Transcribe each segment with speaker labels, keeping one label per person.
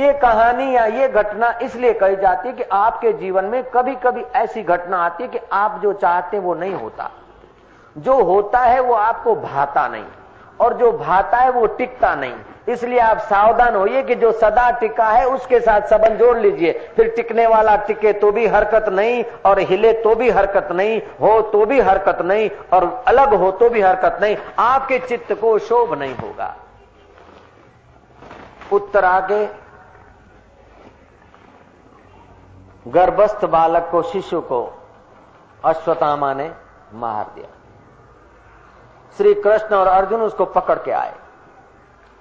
Speaker 1: ये कहानी या ये घटना इसलिए कही जाती है कि आपके जीवन में कभी कभी ऐसी घटना आती है कि आप जो चाहते वो नहीं होता। जो होता है वो आपको भाता नहीं, और जो भाता है वो टिकता नहीं। इसलिए आप सावधान होइए कि जो सदा टिका है उसके साथ सबन जोड़ लीजिए। फिर टिकने वाला टिके तो भी हरकत नहीं, और हिले तो भी हरकत नहीं, हो तो भी हरकत नहीं, और अलग हो तो भी हरकत नहीं। आपके चित्त को शोभ नहीं होगा। उत्तर आगे। गर्भस्थ बालक को, शिशु को अश्वतामा ने मार दिया। श्री कृष्ण और अर्जुन उसको पकड़ के आए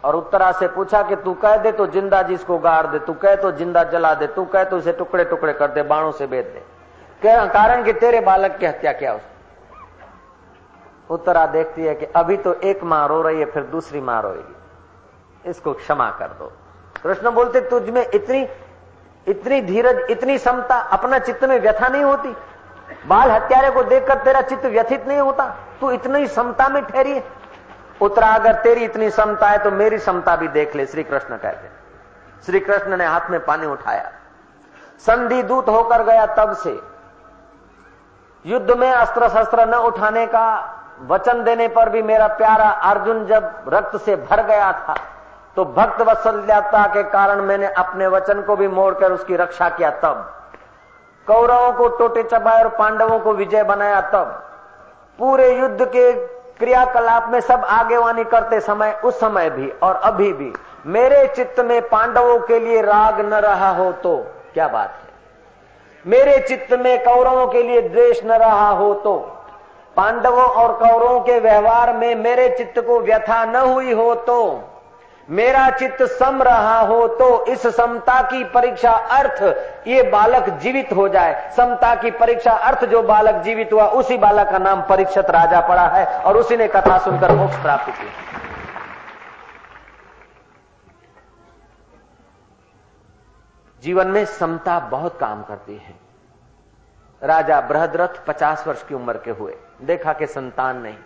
Speaker 1: और उत्तरा से पूछा कि तू कह दे तो ज़िंदा जिसको गाड़ दे, तू कह तो ज़िंदा जला दे, तू कह तो उसे टुकड़े टुकड़े कर दे, बाणों से बेच दे। कारण कि तेरे बालक की हत्या क्या उसने उत्तरा देखती है कि अभी तो एक माँ रो रही है, फिर दूसरी माँ रोएगी। इसको क्षमा कर दो। कृष्ण बोलते, तुझ में इतनी इतनी धीरज, इतनी समता, अपना चित्त में व्यथा नहीं होती। बाल हत्यारे को देखकर तेरा चित्त व्यथित नहीं होता। तू इतनी समता में ठहरी है। उत्तरा अगर तेरी इतनी समता है तो मेरी समता भी देख ले श्री कृष्ण कहते श्री कृष्ण ने हाथ में पानी उठाया। संधि दूत होकर गया तब से। युद्ध में अस्त्र शस्त्र न उठाने का वचन देने पर भी मेरा प्यारा अर्जुन जब रक्त से भर गया था तो भक्त वत्सल्यता के कारण मैंने अपने वचन को भी मोड़कर उसकी रक्षा किया तब। कौरवों को टोटे चबाए और पांडवों को विजय बनाया तब। पूरे युद्ध के क्रियाकलाप में सब आगेवानी करते समय, उस समय भी और अभी भी, मेरे चित्त में पांडवों के लिए राग न रहा हो तो क्या बात है? मेरे चित्त में कौरवों के लिए द्वेष न रहा हो तो। पांडवों और कौरवों के व्यवहार में मेरे चित्त को व्यथा न हुई हो तो। मेरा चित्त सम रहा हो तो इस समता की परीक्षा अर्थ ये बालक जीवित हो जाए। समता की परीक्षा अर्थ जो बालक जीवित हुआ, उसी बालक का नाम परीक्षित राजा पड़ा है और उसी ने कथा सुनकर मोक्ष प्राप्त किया। जीवन में समता बहुत काम करती है। राजा बृहदरथ पचास वर्ष की उम्र के हुए। देखा कि संतान नहीं।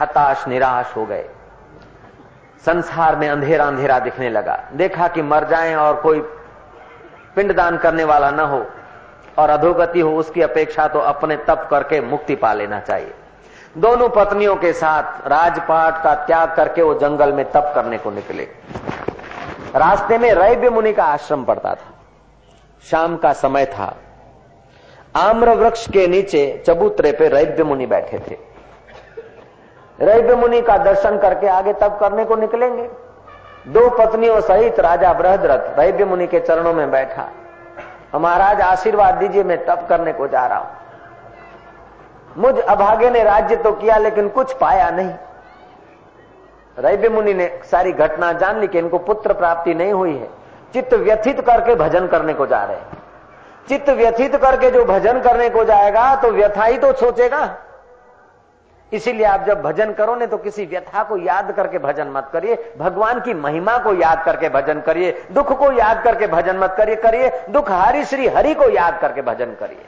Speaker 1: हताश, निराश हो गए। संसार में अंधेरा अंधेरा दिखने लगा। देखा कि मर जाएँ और कोई पिंडदान करने वाला न हो और अधोगति हो, उसकी अपेक्षा तो अपने तप करके मुक्ति पा लेना चाहिए। दोनों पत्नियों के साथ राजपाट का त्याग करके वो जंगल में तप करने को निकले। रास्ते में रैव्य मुनि का आश्रम पड़ता था। शाम का समय था। आम्र वृक्ष के नीचे चबूतरे पे रैव्य मुनि बैठे थे। रैव्य मुनि का दर्शन करके आगे तब करने को निकलेंगे। दो पत्नियों सहित राजा बृहदरथ रैव्य मुनि के चरणों में बैठा। महाराज, आशीर्वाद दीजिए, मैं तप करने को जा रहा हूँ। मुझ अभागे ने राज्य तो किया, लेकिन कुछ पाया नहीं। रैव्य मुनि ने सारी घटना जान ली कि इनको पुत्र प्राप्ति नहीं हुई है। चित्त व्यथित करके भजन करने को जा रहे चित्त व्यथित करके जो भजन करने को जाएगा तो व्यथा ही तो सोचेगा। इसीलिए आप जब भजन करो ने तो किसी व्यथा को याद करके भजन मत करिए, भगवान की महिमा को याद करके भजन करिए, दुख को याद करके भजन मत करिए करिए, दुख हरि श्री हरि को याद करके भजन करिए।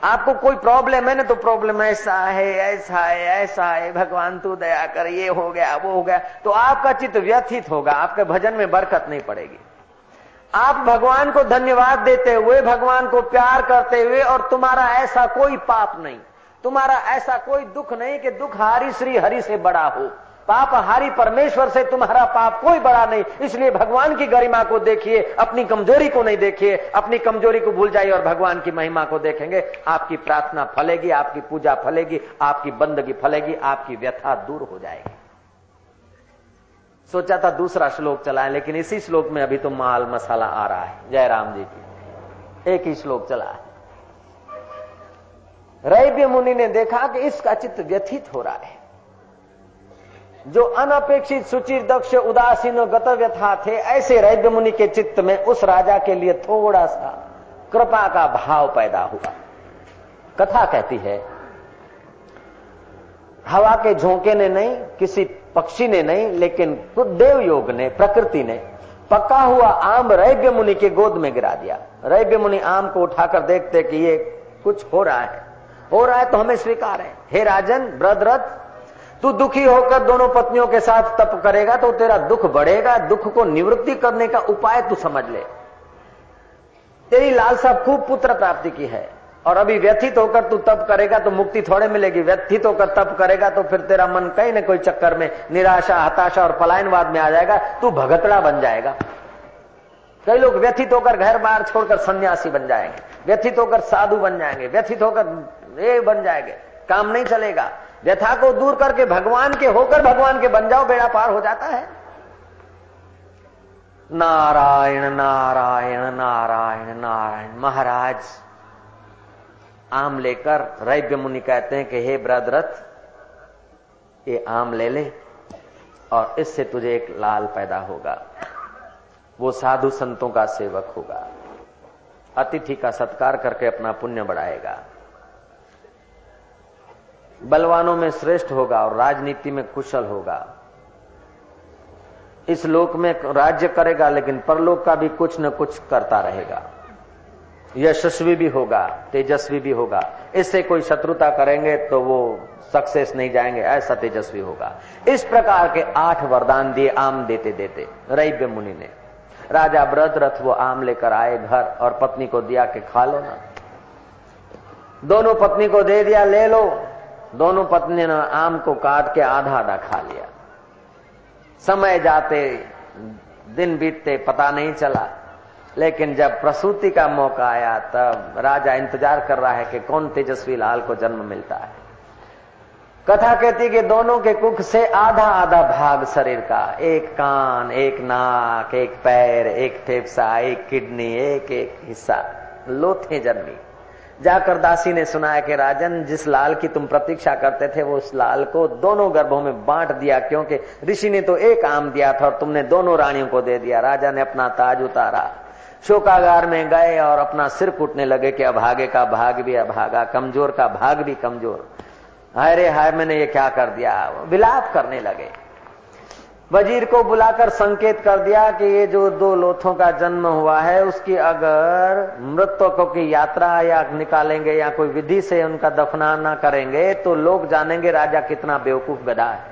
Speaker 1: आपको कोई प्रॉब्लम है ना तो प्रॉब्लम ऐसा है ऐसा है ऐसा है, भगवान तू दया कर, ये हो गया, वो हो गया तो आपका चित्त व्यथित होगा, आपके भजन में बरकत नहीं पड़ेगी। आप भगवान को धन्यवाद देते हुए, भगवान को प्यार करते हुए, और तुम्हारा ऐसा कोई पाप नहीं। तुम्हारा ऐसा कोई दुख नहीं कि दुख हारी श्री हरि से बड़ा हो। पाप हारी परमेश्वर से तुम्हारा पाप कोई बड़ा नहीं। इसलिए भगवान की गरिमा को देखिए, अपनी कमज़ोरी को नहीं देखिए, अपनी कमज़ोरी को भूल जाइए और भगवान की महिमा को देखेंगे। आपकी प्रार्थना फलेगी, आपकी पूजा फलेगी, आपकी बंदगी फलेगी, आपकी व्यथा दूर हो जाएगी। सोचा था दूसरा श्लोक चलाएँ, लेकिन इसी श्लोक में अभी तो माल मसाला आ रहा है। जय राम जी की। एक ही श्लोक चला है। रैव्य मुनि ने देखा कि इसका चित्त व्यथित हो रहा है। जो अनपेक्षित सुचिर, दक्ष, उदासीन गत व्यथा थे, ऐसे रैव्य मुनि के चित्त में उस राजा के लिए थोड़ा सा कृपा का भाव पैदा हुआ। कथा कहती है, हवा के झोंके ने नहीं, किसी पक्षी ने नहीं, लेकिन देव योग ने, प्रकृति ने पका हुआ आम रैव्य मुनि के गोद में गिरा दिया। रैव्य मुनि आम को उठाकर देखते कि ये कुछ हो रहा है। हो रहा है तो हमें स्वीकार है। हे राजन, ब्रदरथ, तू दुखी होकर दोनों पत्नियों के साथ तप करेगा तो तेरा दुख बढ़ेगा। दुख को निवृत्ति करने का उपाय तू समझ ले। तेरी लालसा खूब पुत्र प्राप्ति की है और अभी व्यथित होकर तू तप करेगा तो मुक्ति थोड़े मिलेगी। व्यथित होकर तप करेगा तो फिर तेरा मन कहीं ना कोई चक्कर में निराशा, हताशा और पलायनवाद में आ जाएगा। तू भगतड़ा बन जाएगा। कई लोग व्यथित होकर घर बार छोड़कर सन्यासी बन जाएँगे, व्यथित होकर साधु बन जाएँगे, व्यथित होकर ये बन जाएँगे, काम नहीं चलेगा। व्यथा को दूर करके भगवान के होकर भगवान के बन जाओ, बेड़ा पार हो जाता है। नारायण नारायण नारायण नारायण, महाराज, आम लेकर रैव्य मुनि कहते हैं कि हे ब्रदरथ ये आम ले ले, और इससे तुझे एक लाल पैदा होगा। वो साधु संतों का सेवक होगा। अतिथि का सत्कार करके अपना पुण्य बढ़ाएगा। बलवानों में श्रेष्ठ होगा और राजनीति में कुशल होगा। इस लोक में राज्य करेगा, लेकिन परलोक का भी कुछ न कुछ करता रहेगा। यशस्वी भी होगा, तेजस्वी भी होगा। इससे कोई शत्रुता करेंगे तो वो सक्सेस नहीं जाएँगे, ऐसा तेजस्वी होगा। इस प्रकार के आठ वरदान दिए, आम देते देते रैब्य मुनि ने। राजा व्रत रथ वो आम लेकर आए घर और पत्नी को दिया कि खा लो ना। दोनों पत्नी को दे दिया, ले लो। दोनों पत्नी ने आम को काट के आधा आधा खा लिया। समय जाते, दिन बीतते, पता नहीं चला। लेकिन जब प्रसूति का मौका आया, तब राजा इंतज़ार कर रहा है कि कौन तेजस्वी लाल को जन्म मिलता है। कथा कहती कि दोनों के कुख से आधा आधा भाग शरीर का, एक कान, एक नाक, एक पैर, एक फेफसा, एक किडनी, एक एक हिस्सा, लोथे जन्मी। जाकर दासी ने सुनाया कि राजन, जिस लाल की तुम प्रतीक्षा करते थे, वो उस लाल को दोनों गर्भों में बांट दिया, क्योंकि ऋषि ने तो एक आम दिया था और तुमने दोनों रानियों को दे दिया। राजा ने अपना ताज उतारा। शोकागार में गए और अपना सिर कूटने लगे कि अभागे का भाग भी अभागा कमज़ोर का भाग भी कमज़ोर। हाय रे, हाय, मैंने ये क्या कर दिया? विलाप करने लगे। वज़ीर को बुलाकर संकेत कर दिया कि ये जो दो लोथों का जन्म हुआ है, उसकी अगर मृतकों की यात्रा या निकालेंगे या कोई विधि से उनका दफनाना करेंगे तो लोग जानेंगे राजा कितना बेवकूफ़ गधा है।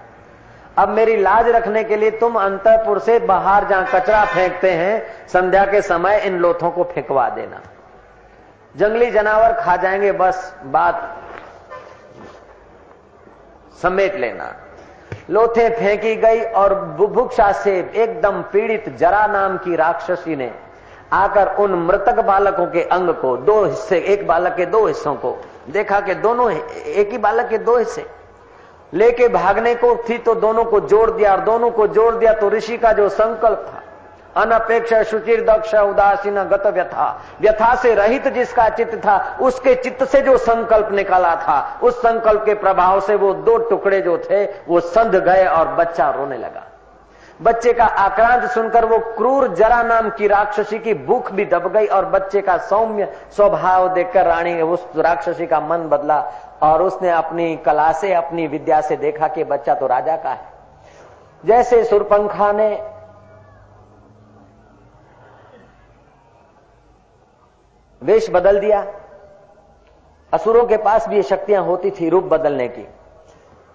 Speaker 1: अब मेरी लाज रखने के लिए तुम अंतरपुर से बाहर जहाँ कचरा फेंकते हैं, संध्या के समय इन लोथों को फेंकवा देना। जंगली जानवर खा जाएँगे, बस, बात समेट लेना। लोथे फेंकी गई और बुभुक्षा से एकदम पीड़ित जरा नाम की राक्षसी ने आकर उन मृतक बालकों के अंग को, दो हिस्से, एक बालक के दो हिस्सों को, देखा कि दोनों एक ही बालक के दो हिस्से। लेके भागने को थी तो दोनों को जोड़ दिया और दोनों को जोड़ दिया तो ऋषि का जो संकल्प था अनपेक्ष सुचिर दक्ष, उदासीन गत व्यथा व्यथा से रहित जिसका चित्त था, उसके चित्त से जो संकल्प निकाला था, उस संकल्प के प्रभाव से वो दो टुकड़े जो थे, वो संध गए और बच्चा रोने लगा। बच्चे का आक्रांत सुनकर वो क्रूर जरा नाम की राक्षसी की भूख भी दब गई और बच्चे का सौम्य स्वभाव देखकर रानी उस राक्षसी का मन बदला और उसने अपनी कला से, अपनी विद्या से देखा कि बच्चा तो राजा का है। जैसे सुरपंखा ने वेश बदल दिया। असुरों के पास भी ये शक्तियाँ होती थी रूप बदलने की।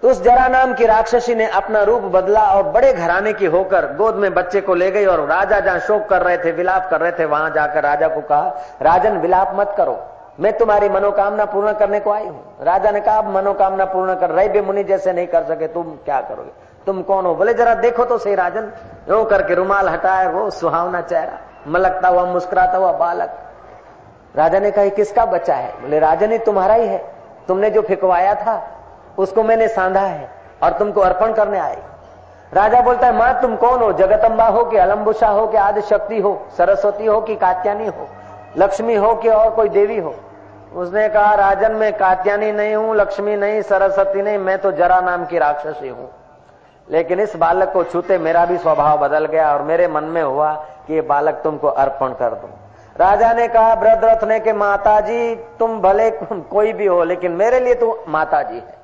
Speaker 1: तो उस जरा नाम की राक्षसी ने अपना रूप बदला और बड़े घराने की होकर गोद में बच्चे को ले गई और राजा जहाँ शोक कर रहे थे, विलाप कर रहे थे, वहाँ जाकर राजा को कहा, राजन, विलाप मत करो। मैं तुम्हारी मनोकामना पूर्ण करने को आई हूँ। राजा ने कहा, अब मनोकामना पूर्ण कर रहे मुनि जैसे नहीं कर सके, तुम क्या करोगे? तुम कौन हो? बोले, जरा देखो तो सही, राजन। रो करके रुमाल हटाए वो सुहावना चेहरा, मलकता हुआ, मुस्कुराता हुआ बालक। राजा ने कहा किसका बच्चा है? बोले राजन ही तुम्हारा ही है। तुमने जो फिकवाया था, उसको मैंने सांधा है और तुमको अर्पण करने आई राजा बोलता है, माँ, तुम कौन हो? जगतम्बा हो कि अलम्बुषा हो कि आदि शक्ति हो? सरस्वती हो कि कात्यानी हो? लक्ष्मी हो कि और कोई देवी हो? उसने कहा, राजन, मैं कात्यानी नहीं हूँ, लक्ष्मी नहीं, सरस्वती नहीं, मैं तो जरा नाम की राक्षसी हूँ। लेकिन इस बालक को छूते मेरा भी स्वभाव बदल गया और मेरे मन में हुआ कि ये बालक तुमको अर्पण कर दूँ। राजा ने कहा ब्रदरथ ने कि माता जी तुम भले कोई भी हो, लेकिन मेरे लिए तो माता जी है।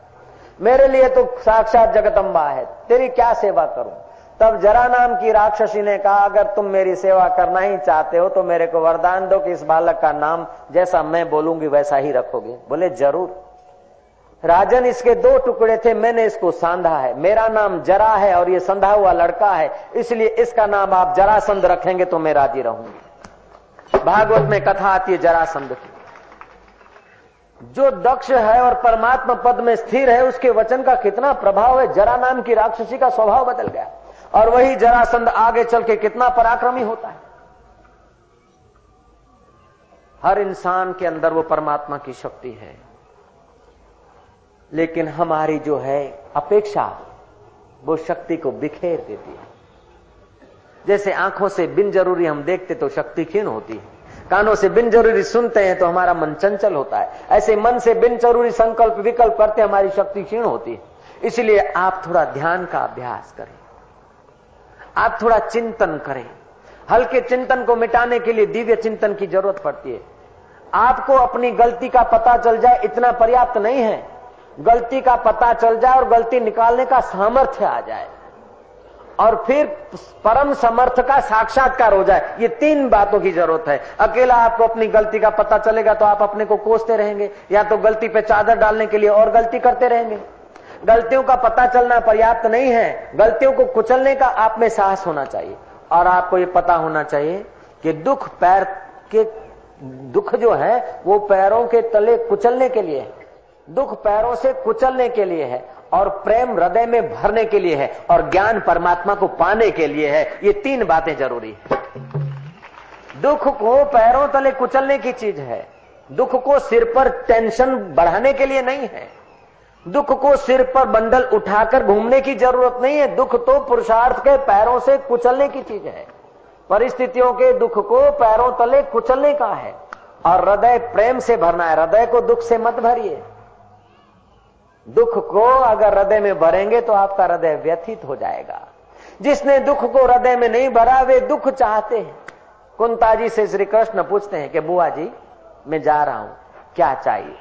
Speaker 1: मेरे लिए तो साक्षात जगदम्बा है। तेरी क्या सेवा करूँ? तब जरा नाम की राक्षसी ने कहा, अगर तुम मेरी सेवा करना ही चाहते हो तो मेरे को वरदान दो कि इस बालक का नाम जैसा मैं बोलूँगी, वैसा ही रखोगे। बोले, ज़रूर। राजन, इसके दो टुकड़े थे, मैंने इसको सांधा है। मेरा नाम जरा है और ये संधा हुआ लड़का है। इसलिए इसका नाम आप जरासंध रखेंगे तो मैं राज़ी रहूँगी। भागवत में कथा आती है जरासंध की जो दक्ष है और परमात्मा पद में स्थिर है, उसके वचन का कितना प्रभाव है, जरा नाम की राक्षसी का स्वभाव बदल गया। और वही जरासंध आगे चल के कितना पराक्रमी होता है। हर इंसान के अंदर वो परमात्मा की शक्ति है। लेकिन हमारी जो है अपेक्षा, वो शक्ति को बिखेर देती है। जैसे आँखों से बिन ज़रूरी हम देखते तो शक्ति क्षीण होती है। कानों से बिन ज़रूरी सुनते हैं तो हमारा मन चंचल होता है। ऐसे मन से बिन ज़रूरी संकल्प विकल्प करते हमारी शक्ति क्षीण होती है। इसलिए आप थोड़ा ध्यान का अभ्यास करें। आप थोड़ा चिंतन करें। हल्के चिंतन को मिटाने के लिए दिव्य चिंतन की ज़रूरत पड़ती है। आपको अपनी गलती का पता चल जाए, इतना पर्याप्त नहीं है। गलती का पता चल जाए और गलती निकालने का सामर्थ्य आ जाए। और फिर परम समर्थ का साक्षात्कार हो जाए। ये तीन बातों की ज़रूरत है। अकेला आपको अपनी गलती का पता चलेगा तो आप अपने को कोसते रहेंगे। या तो गलती पे चादर डालने के लिए और गलती करते रहेंगे। गलतियों का पता चलना पर्याप्त नहीं है। गलतियों को कुचलने का आप में साहस होना चाहिए। और आपको ये पता होना चाहिए कि दुख पैर के दुख जो है, वो पैरों के तले कुचलने के लिए है। दुख पैरों से कुचलने के लिए है। और प्रेम हृदय में भरने के लिए है और ज्ञान परमात्मा को पाने के लिए है। ये तीन बातें ज़रूरी है। दुख को पैरों तले कुचलने की चीज़ है। दुख को सिर पर टेंशन बढ़ाने के लिए नहीं है। दुख को सिर पर बंडल उठाकर घूमने की ज़रूरत नहीं है। दुख तो पुरुषार्थ के पैरों से कुचलने की चीज़ है। परिस्थितियों के दुख को पैरों तले कुचलने का है। और हृदय प्रेम से भरना है। हृदय को दुख से मत भरिए। दुख को अगर हृदय में भरेंगे तो आपका हृदय व्यथित हो जाएगा। जिसने दुख को हृदय में नहीं भरा, वे दुख चाहते हैं। कुंता जी से श्री कृष्ण पूछते हैं कि, बुआ जी, मैं जा रहा हूँ, क्या चाहिए?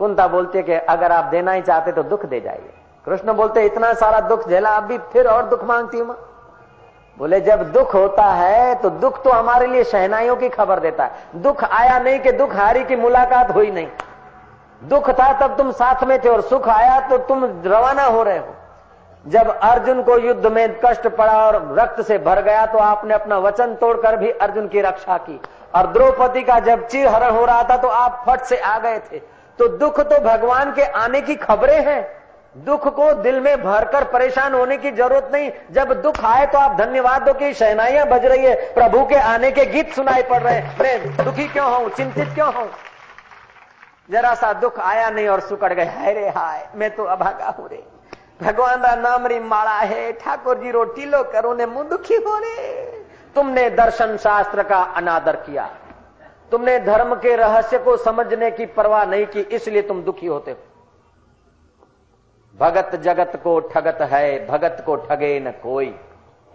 Speaker 1: कुंता बोलते कि, अगर आप देना ही चाहते तो दुख दे जाइए। कृष्ण बोलते, इतना सारा दुख झेला, अब भी फिर और दुख मांगती हूँ बोले, जब दुख होता है तो दुख तो हमारे लिए शहनाइयों की खबर देता है। दुख आया नहीं कि दुख हारी की मुलाकात हुई नहीं। दुख था तब तुम साथ में थे और सुख आया तो तुम रवाना हो रहे हो। जब अर्जुन को युद्ध में कष्ट पड़ा और रक्त से भर गया तो आपने अपना वचन तोड़कर भी अर्जुन की रक्षा की। और द्रौपदी का जब चीर हरण हो रहा था तो आप फट से आ गए थे। तो दुख तो भगवान के आने की खबरें हैं। दुख को दिल में भरकर परेशान होने की ज़रूरत नहीं। जब दुख आए तो आप धन्यवाद दो कि शहनाइयाँ बज रही है। प्रभु के आने के गीत सुनाई पड़ रहे हैं। मैं दुखी क्यों हूँ चिंतित क्यों हूँ जरा सा दुख आया नहीं और सुकड़ गए। हाय रे हाय, मैं तो अभागा हूँ रे। भगवान का नाम री माला है, ठाकुर जी रो टीलो करो ने मुँह दुखी हो रे। तुमने दर्शन शास्त्र का अनादर किया। तुमने धर्म के रहस्य को समझने की परवाह नहीं की, इसलिए तुम दुखी होते हो। भगत जगत को ठगत है, भगत को ठगे न कोई।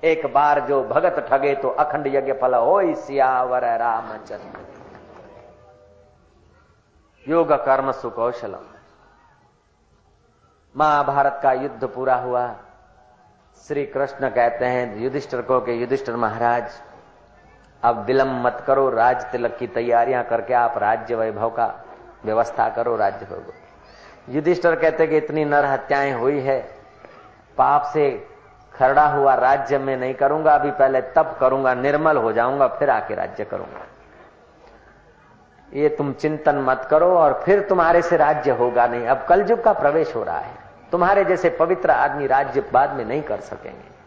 Speaker 1: एक बार जो भगत ठगे तो अखंड यज्ञ फल हो सियावर रामचंद्र। योग कर्म सुकौशलम। महाभारत का युद्ध पूरा हुआ। श्री कृष्ण कहते हैं, युधिष्ठर को के युधिष्ठर महाराज, अब विलंब मत करो, राज तिलक की तैयारियाँ करके आप राज्य वैभव का व्यवस्था करो, राज्य वैभव युधिष्ठर कहते कि इतनी नर हत्याएँ हुई है, पाप से खरड़ा हुआ राज्य में नहीं करूँगा, अभी पहले तप करूँगा, निर्मल हो जाऊँगा, फिर आके राज्य करूँगा। ये तुम चिंतन मत करो और फिर तुम्हारे से राज्य होगा नहीं। अब कलयुग का प्रवेश हो रहा है। तुम्हारे जैसे पवित्र आदमी राज्य बाद में नहीं कर सकेंगे।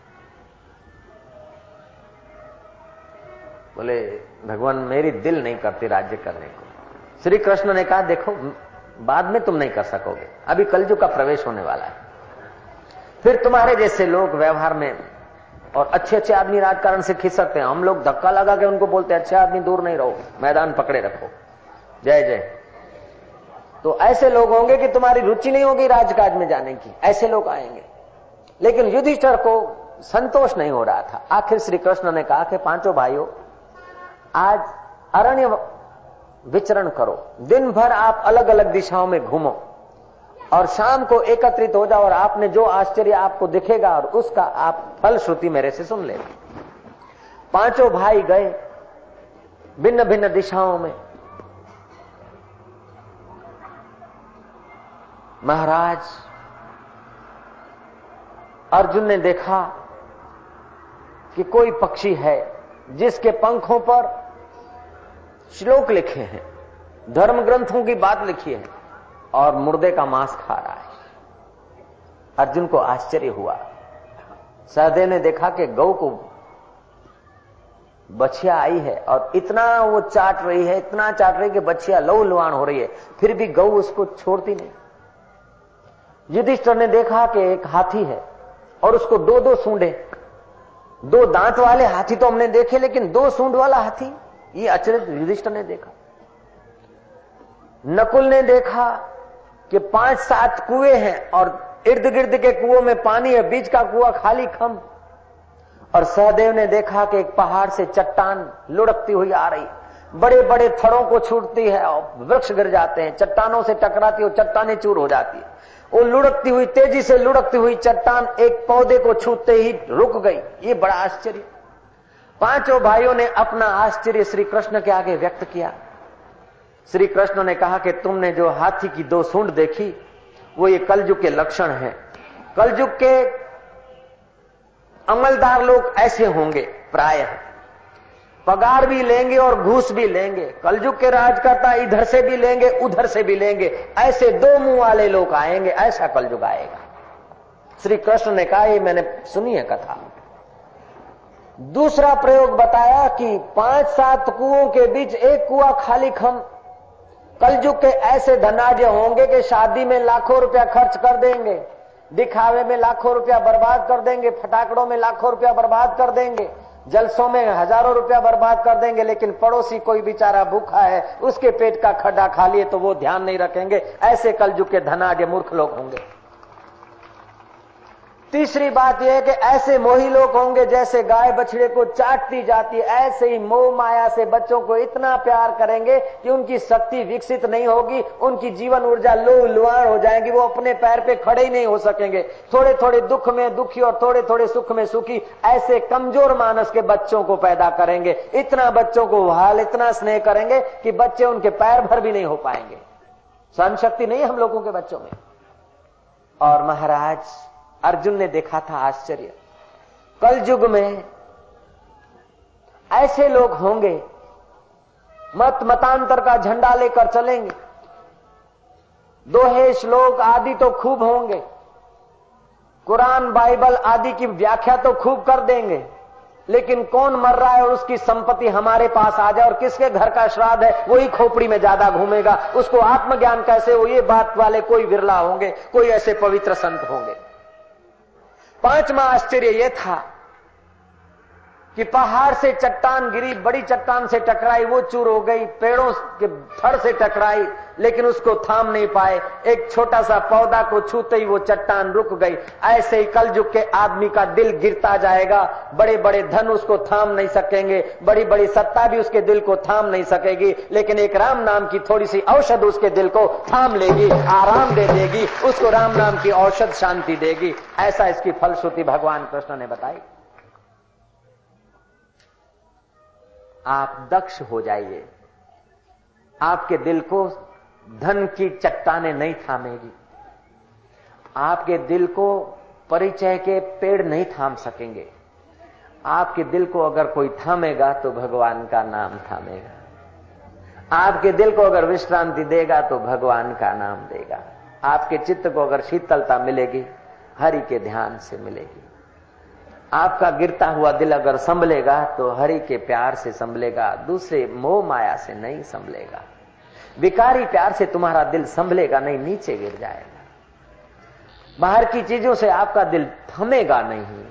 Speaker 1: बोले, भगवान, मेरी दिल नहीं करती राज्य करने को। श्री कृष्ण ने कहा, देखो, बाद में तुम नहीं कर सकोगे। अभी कलयुग का प्रवेश होने वाला है। फिर तुम्हारे जैसे लोग व्यवहार में और अच्छे अच्छे आदमी राजकारण से खिंच सकते हैं। हम लोग धक्का लगा के उनको बोलते हैं, अच्छे आदमी दूर नहीं रहो, मैदान पकड़े रखो। जय जय। तो ऐसे लोग होंगे कि तुम्हारी रुचि नहीं होगी राजकाज में जाने की, ऐसे लोग आएँगे। लेकिन युधिष्ठर को संतोष नहीं हो रहा था। आखिर श्री कृष्ण ने कहा कि, पाँचों भाइयों, आज अरण्य विचरण करो। दिन भर आप अलग अलग दिशाओं में घूमो और शाम को एकत्रित हो जाओ और आपने जो आश्चर्य आपको दिखेगा और उसका आप फल श्रुति मेरे से सुन ले पाँचों भाई गए भिन्न भिन्न दिशाओं में। महाराज, अर्जुन ने देखा कि कोई पक्षी है जिसके पंखों पर श्लोक लिखे हैं धर्म ग्रंथों की बात लिखी है और मुर्दे का मांस खा रहा है। अर्जुन को आश्चर्य हुआ। सहदेव ने देखा कि गौ को बछिया आई है और इतना वो चाट रही है, इतना चाट रही है कि बछिया लहू लुहान हो रही है। फिर भी गौ उसको छोड़ती नहीं। युधिष्ठर ने देखा कि एक हाथी है और उसको दो दो सूंडे। दो दांत वाले हाथी तो हमने देखे, लेकिन दो सूंड वाला हाथी, ये अचरित युधिष्ठर ने देखा। नकुल ने देखा कि पाँच सात कुएँ हैं और इर्द गिर्द के कुओं में पानी है, बीच का कुआ खाली खम। और सहदेव ने देखा कि एक पहाड़ से चट्टान लुढ़कती हुई आ रही बड़े बड़े थड़ों को छूटती है और वृक्ष गिर जाते हैं, चट्टानों से टकराती और चट्टाने चूर हो जाती है। वो लुढ़कती हुई, तेज़ी से लुढ़कती हुई चट्टान एक पौधे को छूते ही रुक गई। ये बड़ा आश्चर्य। पाँचों भाइयों ने अपना आश्चर्य श्री कृष्ण के आगे व्यक्त किया। श्री कृष्ण ने कहा कि तुमने जो हाथी की दो सूंड देखी, वो ये कलयुग के लक्षण है। कलयुग के अमलदार लोग ऐसे होंगे, प्राय पगार भी लेंगे और घूस भी लेंगे। कलयुग के राजकर्ता इधर से भी लेंगे, उधर से भी लेंगे। ऐसे दो मुँह वाले लोग आएँगे, ऐसा कलयुग आएगा। श्री कृष्ण ने कहा, ये मैंने सुनी है कथा। दूसरा प्रयोग बताया कि पाँच सात कुओं के बीच एक कुआ खाली खम। कलयुग के ऐसे धनाजे होंगे कि शादी में लाखों रुपया खर्च कर देंगे, दिखावे में लाखों रुपया बर्बाद कर देंगे, फटाकड़ों में लाखों रुपया बर्बाद कर देंगे। जलसों में हज़ारों रुपया बर्बाद कर देंगे, लेकिन पड़ोसी कोई बेचारा भूखा है, उसके पेट का खड्डा खा लिए तो वो ध्यान नहीं रखेंगे। ऐसे कल के धनाढ़ मूर्ख लोग होंगे। तीसरी बात यह है कि ऐसे मोही लोग होंगे जैसे गाय बछड़े को चाटती जाती है। ऐसे ही मोह माया से बच्चों को इतना प्यार करेंगे कि उनकी शक्ति विकसित नहीं होगी, उनकी जीवन ऊर्जा लो लुआण हो जाएगी, वो अपने पैर पे खड़े ही नहीं हो सकेंगे। थोड़े थोड़े दुख में दुखी और थोड़े थोड़े सुख में सुखी ऐसे कमज़ोर मानस के बच्चों को पैदा करेंगे। इतना बच्चों को हाल इतना स्नेह करेंगे कि बच्चे उनके पैर भर भी नहीं हो पाएँगे। सहन शक्ति नहीं हम लोगों के बच्चों में। और महाराज अर्जुन ने देखा था आश्चर्य। कल युग में ऐसे लोग होंगे, मत मतांतर का झंडा लेकर चलेंगे। दोहे श्लोक आदि तो खूब होंगे। कुरान, बाइबल आदि की व्याख्या तो खूब कर देंगे। लेकिन कौन मर रहा है और उसकी संपत्ति हमारे पास आ जाए और किसके घर का श्राद्ध है, वही खोपड़ी में ज़्यादा घूमेगा। उसको आत्मज्ञान कैसे हो? ये बात वाले कोई विरला होंगे, कोई ऐसे पवित्र संत होंगे। पांचवा आश्चर्य यह था कि पहाड़ से चट्टान गिरी, बड़ी चट्टान से टकराई, वो चूर हो गई, पेड़ों के फर से टकराई, लेकिन उसको थाम नहीं पाए। एक छोटा सा पौधा को छूते ही वो चट्टान रुक गई। ऐसे ही कल युग के आदमी का दिल गिरता जाएगा। बड़े बड़े धन उसको थाम नहीं सकेंगे। बड़ी बड़ी सत्ता भी उसके दिल को थाम नहीं सकेगी। लेकिन एक राम नाम की थोड़ी सी औषध उसके दिल को थाम लेगी, आराम दे देगी, उसको राम नाम की औषध शांति देगी। ऐसा इसकी फलश्रुति भगवान कृष्ण ने बताई। आप दक्ष हो जाइए। आपके दिल को धन की चट्टाने नहीं थामेगी। आपके दिल को परिचय के पेड़ नहीं थाम सकेंगे। आपके दिल को अगर कोई थामेगा तो भगवान का नाम थामेगा। आपके दिल को अगर विश्रांति देगा तो भगवान का नाम देगा। आपके चित्त को अगर शीतलता मिलेगी, हरि के ध्यान से मिलेगी। आपका गिरता हुआ दिल अगर संभलेगा तो हरि के प्यार से संभलेगा, दूसरे मोह माया से नहीं संभलेगा। विकारी प्यार से तुम्हारा दिल संभलेगा, नहीं, नीचे गिर जाएगा। बाहर की चीज़ों से आपका दिल थमेगा नहीं।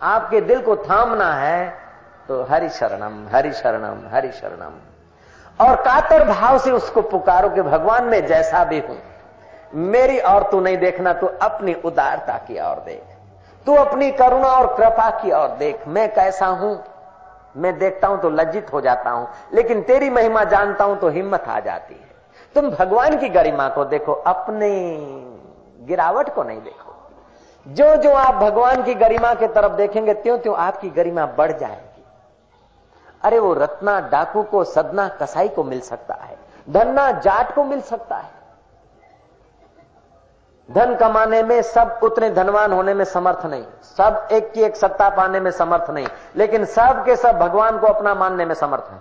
Speaker 1: आपके दिल को थामना है तो हरि शरणम हरि शरणम हरि शरणम। और कातर भाव से उसको पुकारो कि भगवान, में जैसा भी हूँ, मेरी और तू नहीं देखना, तू अपनी उदारता की ओर देख। तू अपनी करुणा और कृपा की ओर देख। मैं कैसा हूँ? मैं देखता हूँ तो लज्जित हो जाता हूँ, लेकिन तेरी महिमा जानता हूँ तो हिम्मत आ जाती है। तुम भगवान की गरिमा को देखो, अपने गिरावट को नहीं देखो। जो जो आप भगवान की गरिमा के तरफ़ देखेंगे त्यों त्यों आपकी गरिमा बढ़ जाएगी। अरे वो रत्ना डाकू को, सदना कसाई को मिल सकता है, धन्ना जाट को मिल सकता है। धन कमाने में सब उतने धनवान होने में समर्थ नहीं। सब एक की एक सत्ता पाने में समर्थ नहीं। लेकिन सब के सब भगवान को अपना मानने में समर्थ है।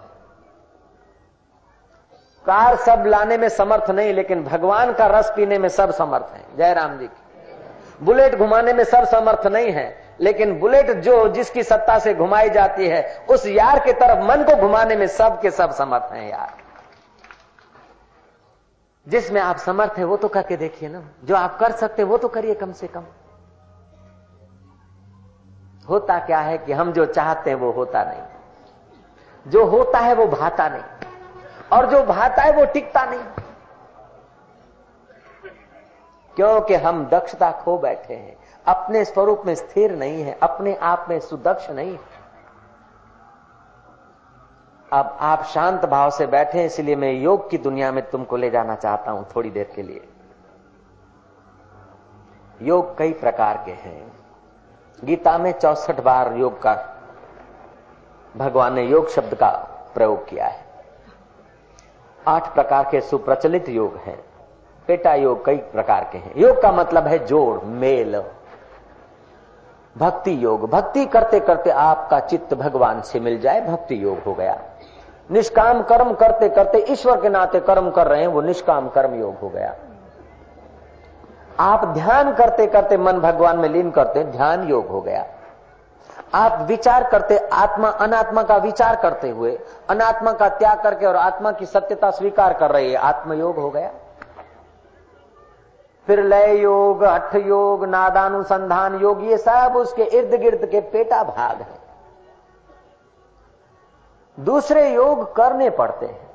Speaker 1: कार सब लाने में समर्थ नहीं, लेकिन भगवान का रस पीने में सब समर्थ है। जय राम जी की। बुलेट घुमाने में सब समर्थ नहीं है, लेकिन बुलेट जो जिसकी सत्ता से घुमाई जाती है, उस यार के तरफ़, मन को घुमाने में सब के सब समर्थ हैं यार। जिसमें आप समर्थ है, वो तो करके देखिए ना। जो आप कर सकते, वो तो करिए कम से कम। होता क्या है कि हम जो चाहते हैं, वो होता नहीं। जो होता है, वो भाता नहीं। और जो भाता है, वो टिकता नहीं। क्योंकि हम दक्षता खो बैठे हैं। अपने स्वरूप में स्थिर नहीं है, अपने आप में सुदक्ष नहीं है। अब आप शांत भाव से बैठे इसलिए मैं योग की दुनिया में तुमको ले जाना चाहता हूँ थोड़ी देर के लिए। योग कई प्रकार के हैं। गीता में चौसठ बार योग का, भगवान ने योग शब्द का प्रयोग किया है। आठ प्रकार के सुप्रचलित योग हैं। पेटा योग कई प्रकार के हैं। योग का मतलब है जोड़, मेल। भक्ति योग। भक्ति करते करते आपका चित्त भगवान से मिल जाए, भक्ति योग हो गया। निष्काम कर्म करते करते ईश्वर के नाते कर्म कर रहे हैं, वो निष्काम कर्म योग हो गया। आप ध्यान करते करते मन भगवान में लीन करते, ध्यान योग हो गया। आप विचार करते, आत्मा, अनात्मा का विचार करते हुए, अनात्मा का त्याग करके और आत्मा की सत्यता स्वीकार कर रही है आत्मयोग हो गया। फिर लय योग हठ योग, नादानुसंधान योग, ये सब उसके इर्द गिर्द के पेटा भाग है। दूसरे योग करने पड़ते हैं।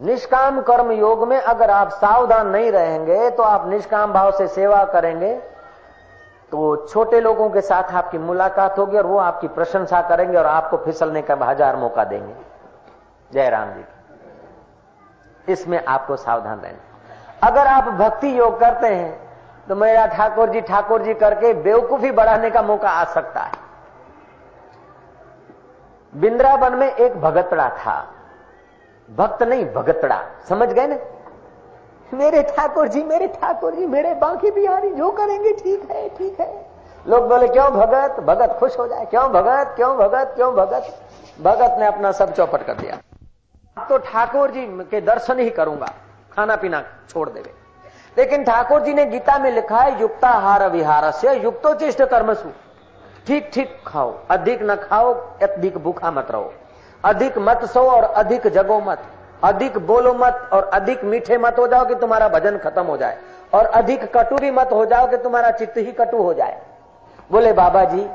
Speaker 1: निष्काम कर्म योग में अगर आप सावधान नहीं रहेंगे तो आप निष्काम भाव से सेवा करेंगे। तो छोटे लोगों के साथ आपकी मुलाकात होगी और वो आपकी प्रशंसा करेंगे और आपको फिसलने का हज़ार मौका देंगे। जय राम जी इसमें आपको सावधान रहना अगर आप भक्ति योग करते हैं तो मेरा ठाकुर जी ठाकुर जी करके बेवकूफ़ी बढ़ाने का मौका आ सकता है। बिंद्रावन में एक भगतड़ा था। भक्त नहीं, भगतड़ा। समझ गए ना? मेरे ठाकुर जी, मेरे ठाकुर जी, मेरे बाकी बिहारी जो करेंगे, ठीक है ठीक है। लोग बोले, क्यों भगत? भगत खुश हो जाए। क्यों भगत? क्यों भगत? क्यों भगत? भगत ने अपना सब चौपट कर दिया। अब तो ठाकुर जी के दर्शन ही करूँगा। खाना पीना छोड़ देवे। लेकिन ठाकुर जी ने गीता में लिखा है, युक्ताहार विहार से युक्तोचिष्ट कर्मसु ठीक ठीक खाओ। अधिक न खाओ, अधिक भूखा मत रहो। अधिक मत सो और अधिक जगो मत। अधिक बोलो मत और अधिक मीठे मत हो जाओ कि तुम्हारा भजन खत्म हो जाए। और अधिक कटु भी मत हो जाओ कि तुम्हारा चित्त ही कटु हो जाए। बोले बाबा जी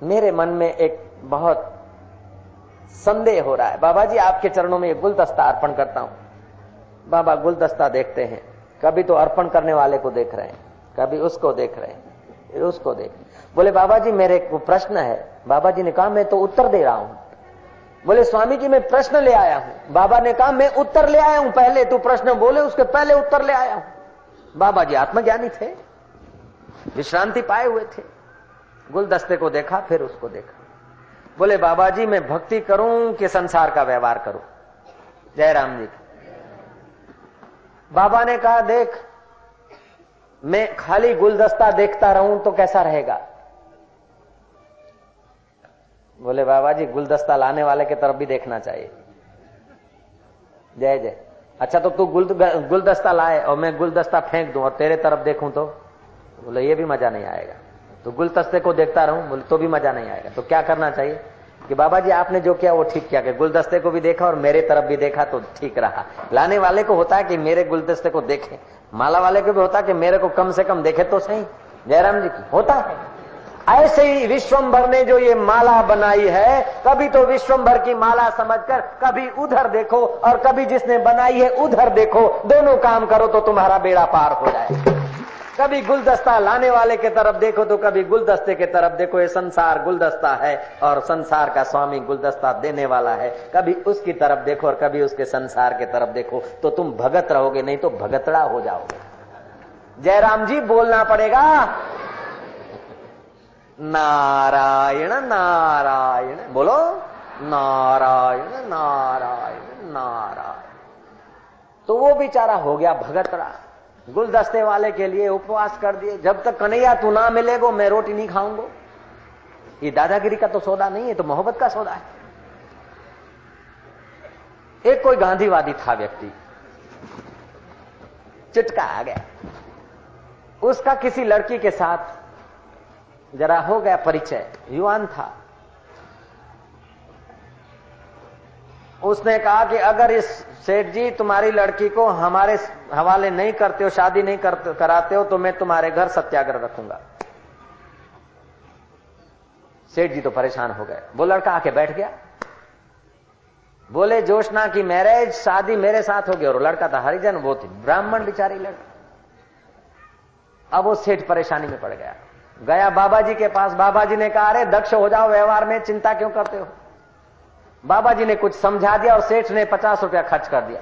Speaker 1: मेरे मन में एक बहुत संदेह हो रहा है। बाबा जी आपके चरणों में गुलदस्ता अर्पण करता हूँ। बाबा, गुलदस्ता देखते हैं। कभी तो अर्पण करने वाले को देख रहे हैं, कभी उसको देख रहे हैं। उसको देख। बोले बाबा जी मेरे को प्रश्न है। बाबा जी ने कहा, मैं तो उत्तर दे रहा हूँ। बोले, स्वामी जी, मैं प्रश्न ले आया हूँ। बाबा ने कहा, मैं उत्तर ले आया हूँ, पहले तू प्रश्न बोले, उसके पहले उत्तर ले आया हूँ। बाबा जी आत्मज्ञानी थे, विश्रांति पाए हुए थे। गुलदस्ते को देखा, फिर उसको देखा। बोले बाबा जी मैं भक्ति करूँ कि संसार का व्यवहार करूँ? जय राम जी बाबा ने कहा, देख मैं खाली गुलदस्ता देखता रहूँ तो कैसा रहेगा? बोले, बाबा जी, गुलदस्ता लाने वाले की तरफ़ भी देखना चाहिए। जय जय। अच्छा तो तू गुल लाए और मैं गुलदस्ता फेंक दूँ और तेरे तरफ़ देखूँ तो? बोले, ये भी मज़ा नहीं आएगा। तो गुलदस्ते को देखता रहूँ, बोले तो भी मज़ा नहीं आएगा। तो क्या करना चाहिए? कि बाबा जी, आपने जो किया वो ठीक किया, कि गुलदस्ते को भी देखा और मेरे तरफ़ भी देखा तो ठीक रहा। लाने वाले को होता है कि मेरे गुलदस्ते को देखे, माला वाले को भी होता है कि मेरे को कम से कम देखे तो सही। जयराम जी की, होता है। ऐसे ही विश्वम्भर ने जो ये माला बनाई है, कभी तो विश्वम्भर की माला समझकर कभी उधर देखो और कभी जिसने बनाई है उधर देखो। दोनों काम करो तो तुम्हारा बेड़ा पार हो जाए कभी गुलदस्ता लाने वाले के तरफ़ देखो तो कभी गुलदस्ते के तरफ़ देखो, ये संसार गुलदस्ता है और संसार का स्वामी गुलदस्ता देने वाला है। कभी उसकी तरफ़ देखो और कभी उसके संसार के तरफ़ देखो तो तुम भगत रहोगे, नहीं तो भगतड़ा हो जाओगे। जयराम जी, बोलना पड़ेगा। नारायण नारायण, बोलो। नारायण नारायण नारायण। तो वो बेचारा हो गया भगतड़ा। गुलदस्ते वाले के लिए उपवास कर दिए। जब तक कन्हैया तू ना मिलेगो, मैं रोटी नहीं खाऊँगा। ये दादागिरी का तो सौदा नहीं है तो मोहब्बत का सौदा है। एक कोई गांधीवादी था व्यक्ति, चिटका आ गया। उसका किसी लड़की के साथ जरा हो गया परिचय, युवान था। उसने कहा कि अगर इस सेठ जी तुम्हारी लड़की को हमारे हवाले नहीं करते हो शादी नहीं कर, कराते हो तो मैं तुम्हारे घर सत्याग्रह रखूँगा। सेठ जी तो परेशान हो गए। वो लड़का आके बैठ गया। बोले जोशना की मैरिज शादी मेरे साथ हो गई और लड़का था हरिजन वो थी ब्राह्मण बिचारी लड़का। अब वो सेठ परेशानी में पड़ गया। गया बाबा जी के पास। बाबा जी ने कहा अरे दक्ष हो जाओ व्यवहार में चिंता क्यों करते हो? बाबा जी ने कुछ समझा दिया और सेठ ने पचास रुपया खर्च कर दिया।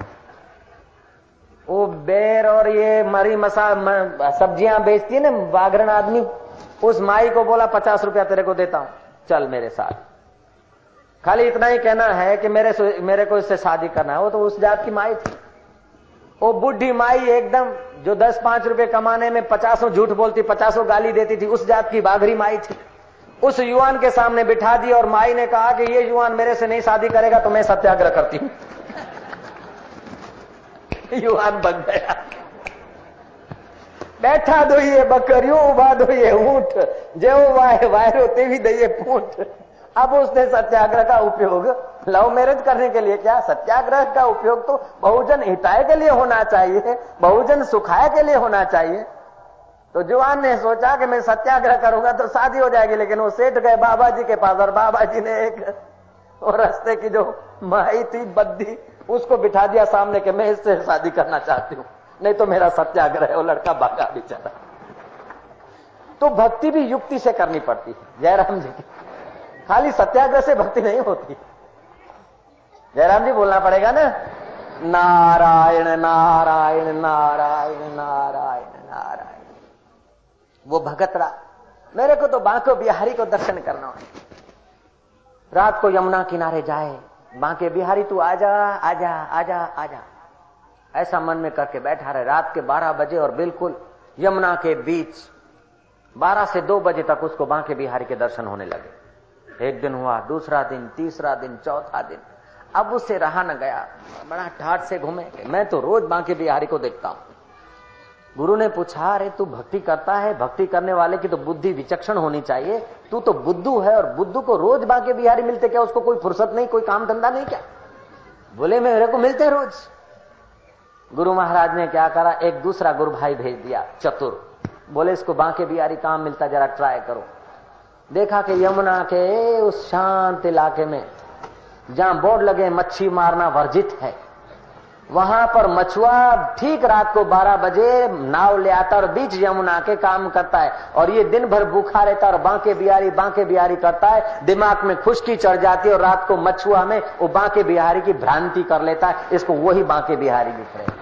Speaker 1: वो बेर और ये मरी मसा सब्ज़ियाँ बेचती है ना बागरण आदमी, उस माई को बोला, पचास रुपया तेरे को देता हूँ। चल मेरे साथ। खाली इतना ही कहना है कि मेरे मेरे को इससे शादी करना है। वो तो उस जात की माई थी। वो बुढ़ी माई एकदम, जो दस पाँच रुपए कमाने में पचासों झूठ बोलती, पचासों गाली देती थी, उस जात की बाघरी माई थी। उस युवान के सामने बिठा दी और माई ने कहा कि ये युवान मेरे से नहीं शादी करेगा तो मैं सत्याग्रह करती हूँ। युवान बन गया। बैठा दो ये बकरियों उभा दो ये ऊँट, जो वाय वायरो तेवी दइए पूंट। अब उसने सत्याग्रह का उपयोग, लव मैरिज करने के लिए क्या। सत्याग्रह का उपयोग तो बहुजन हिताय के लिए होना चाहिए, बहुजन सुखाय के लिए होना चाहिए। तो जुआन ने सोचा कि मैं सत्याग्रह करूँगा तो शादी हो जाएगी, लेकिन वो सेठ गए बाबा जी के पास और बाबा जी ने एक और रस्ते की जो माई थी, बद्दी, उसको बिठा दिया सामने के मैं इससे शादी करना चाहती हूँ। नहीं तो मेरा सत्याग्रह वो लड़का भागा बेचारा तो भक्ति भी युक्ति से करनी पड़ती है, जयराम जी की। खाली सत्याग्रह से भक्ति नहीं होती। जयराम जी बोलना पड़ेगा ना, नारायण नारायण नारायण नारायण। वो भगतरा मेरे को तो बांको बिहारी को दर्शन करना है। रात को यमुना किनारे जाए, बांके बिहारी, तू आजा आजा आजा आजा। ऐसा मन में करके बैठा रहे। रात के 12 बजे और बिल्कुल यमुना के बीच 12 से 2 बजे तक उसको बांके बिहारी के दर्शन होने लगे। एक दिन हुआ, दूसरा दिन, तीसरा दिन, चौथा दिन। अब उससे रहा न गया। बड़ा ठाट से घूमे। मैं तो रोज बांके बिहारी को देखता हूँ। गुरु ने पूछा, अरे, तू भक्ति करता है? भक्ति करने वाले की तो बुद्धि विचक्षण होनी चाहिए। तू तो बुद्धू है और बुद्धू को रोज बांके बिहारी मिलते क्या? उसको कोई फुर्सत नहीं, कोई काम धंधा नहीं क्या? बोले मेरे को मिलते रोज। गुरु महाराज ने क्या करा? एक दूसरा गुरु भाई भेज दिया, चतुर। बोले, इसको बांके बिहारी काम मिलता, जरा ट्राई करो। देखा कि यमुना के उस शांत इलाके में, जहाँ बोर्ड लगे मच्छी मारना वर्जित है। वहाँ पर मछुआ ठीक रात को 12 बजे नाव ले आता और बीच यमुना के काम करता है। और ये दिन भर भूखा रहता और बांके बिहारी बांके बिहारी करता है। दिमाग में खुश्की चढ़ जाती है और रात को मछुआ में वो बांके बिहारी की भ्रांति कर लेता है। इसको वही बांके बिहारी दिख रहे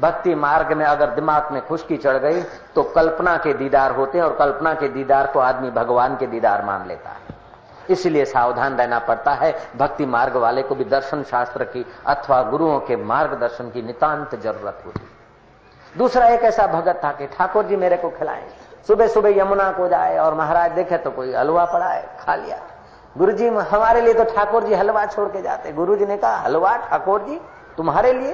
Speaker 1: भक्ति मार्ग में अगर दिमाग में खुश्की चढ़ गई तो कल्पना के दीदार होते हैं और कल्पना के दीदार को आदमी भगवान के दीदार मान लेता है। इसलिए सावधान रहना पड़ता है। भक्ति मार्ग वाले को भी दर्शन शास्त्र की अथवा गुरुओं के मार्गदर्शन की नितांत ज़रूरत होती दूसरा एक ऐसा भगत था कि ठाकुर जी मेरे को खिलाए। सुबह सुबह यमुना को जाए और महाराज देखे तो कोई हलवा पड़ा है खा लिया। गुरु जी हमारे लिए तो ठाकुर जी हलवा छोड़ के जाते। गुरु जी ने कहा, हलवा ठाकुर जी, तुम्हारे लिए?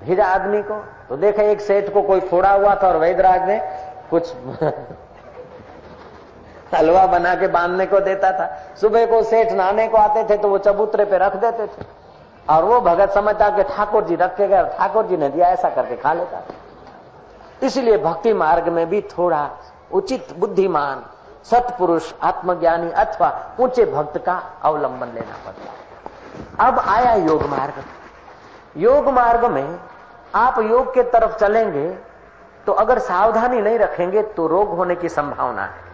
Speaker 1: भेजा आदमी को। तो देखा एक सेठ को कोई फोड़ा हुआ था और वैदराज ने कुछ हलवा बना के बांधने को देता था। सुबह को सेठ नहाने को आते थे तो वो चबूतरे पे रख देते थे। और वो भगत समझता कि ठाकुर जी रख गए ठाकुर जी ने दिया ऐसा करके खा लेता इसलिए भक्ति मार्ग में भी थोड़ा उचित बुद्धिमान, सत्पुरुष, आत्मज्ञानी अथवा ऊँचे भक्त का अवलंबन लेना पड़ता अब आया योग मार्ग। योग मार्ग में आप योग के तरफ़ चलेंगे तो अगर सावधानी नहीं रखेंगे तो रोग होने की संभावना है।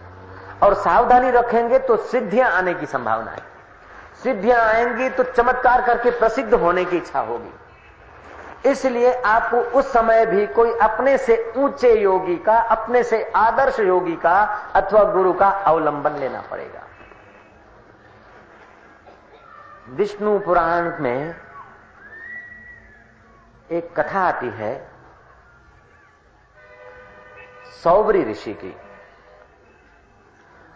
Speaker 1: और सावधानी रखेंगे तो सिद्धियाँ आने की संभावना है। सिद्धियाँ आएँगी तो चमत्कार करके प्रसिद्ध होने की इच्छा होगी। इसलिए आपको उस समय भी कोई अपने से ऊँचे योगी का, अपने से आदर्श योगी का अथवा गुरु का अवलंबन लेना पड़ेगा। विष्णु पुराण में एक कथा आती है, सौबरी ऋषि की।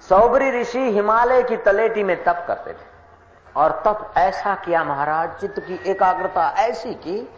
Speaker 1: सौबरी ऋषि हिमालय की तलेटी में तप करते थे। और तप ऐसा किया महाराज, चित्त की एकाग्रता ऐसी की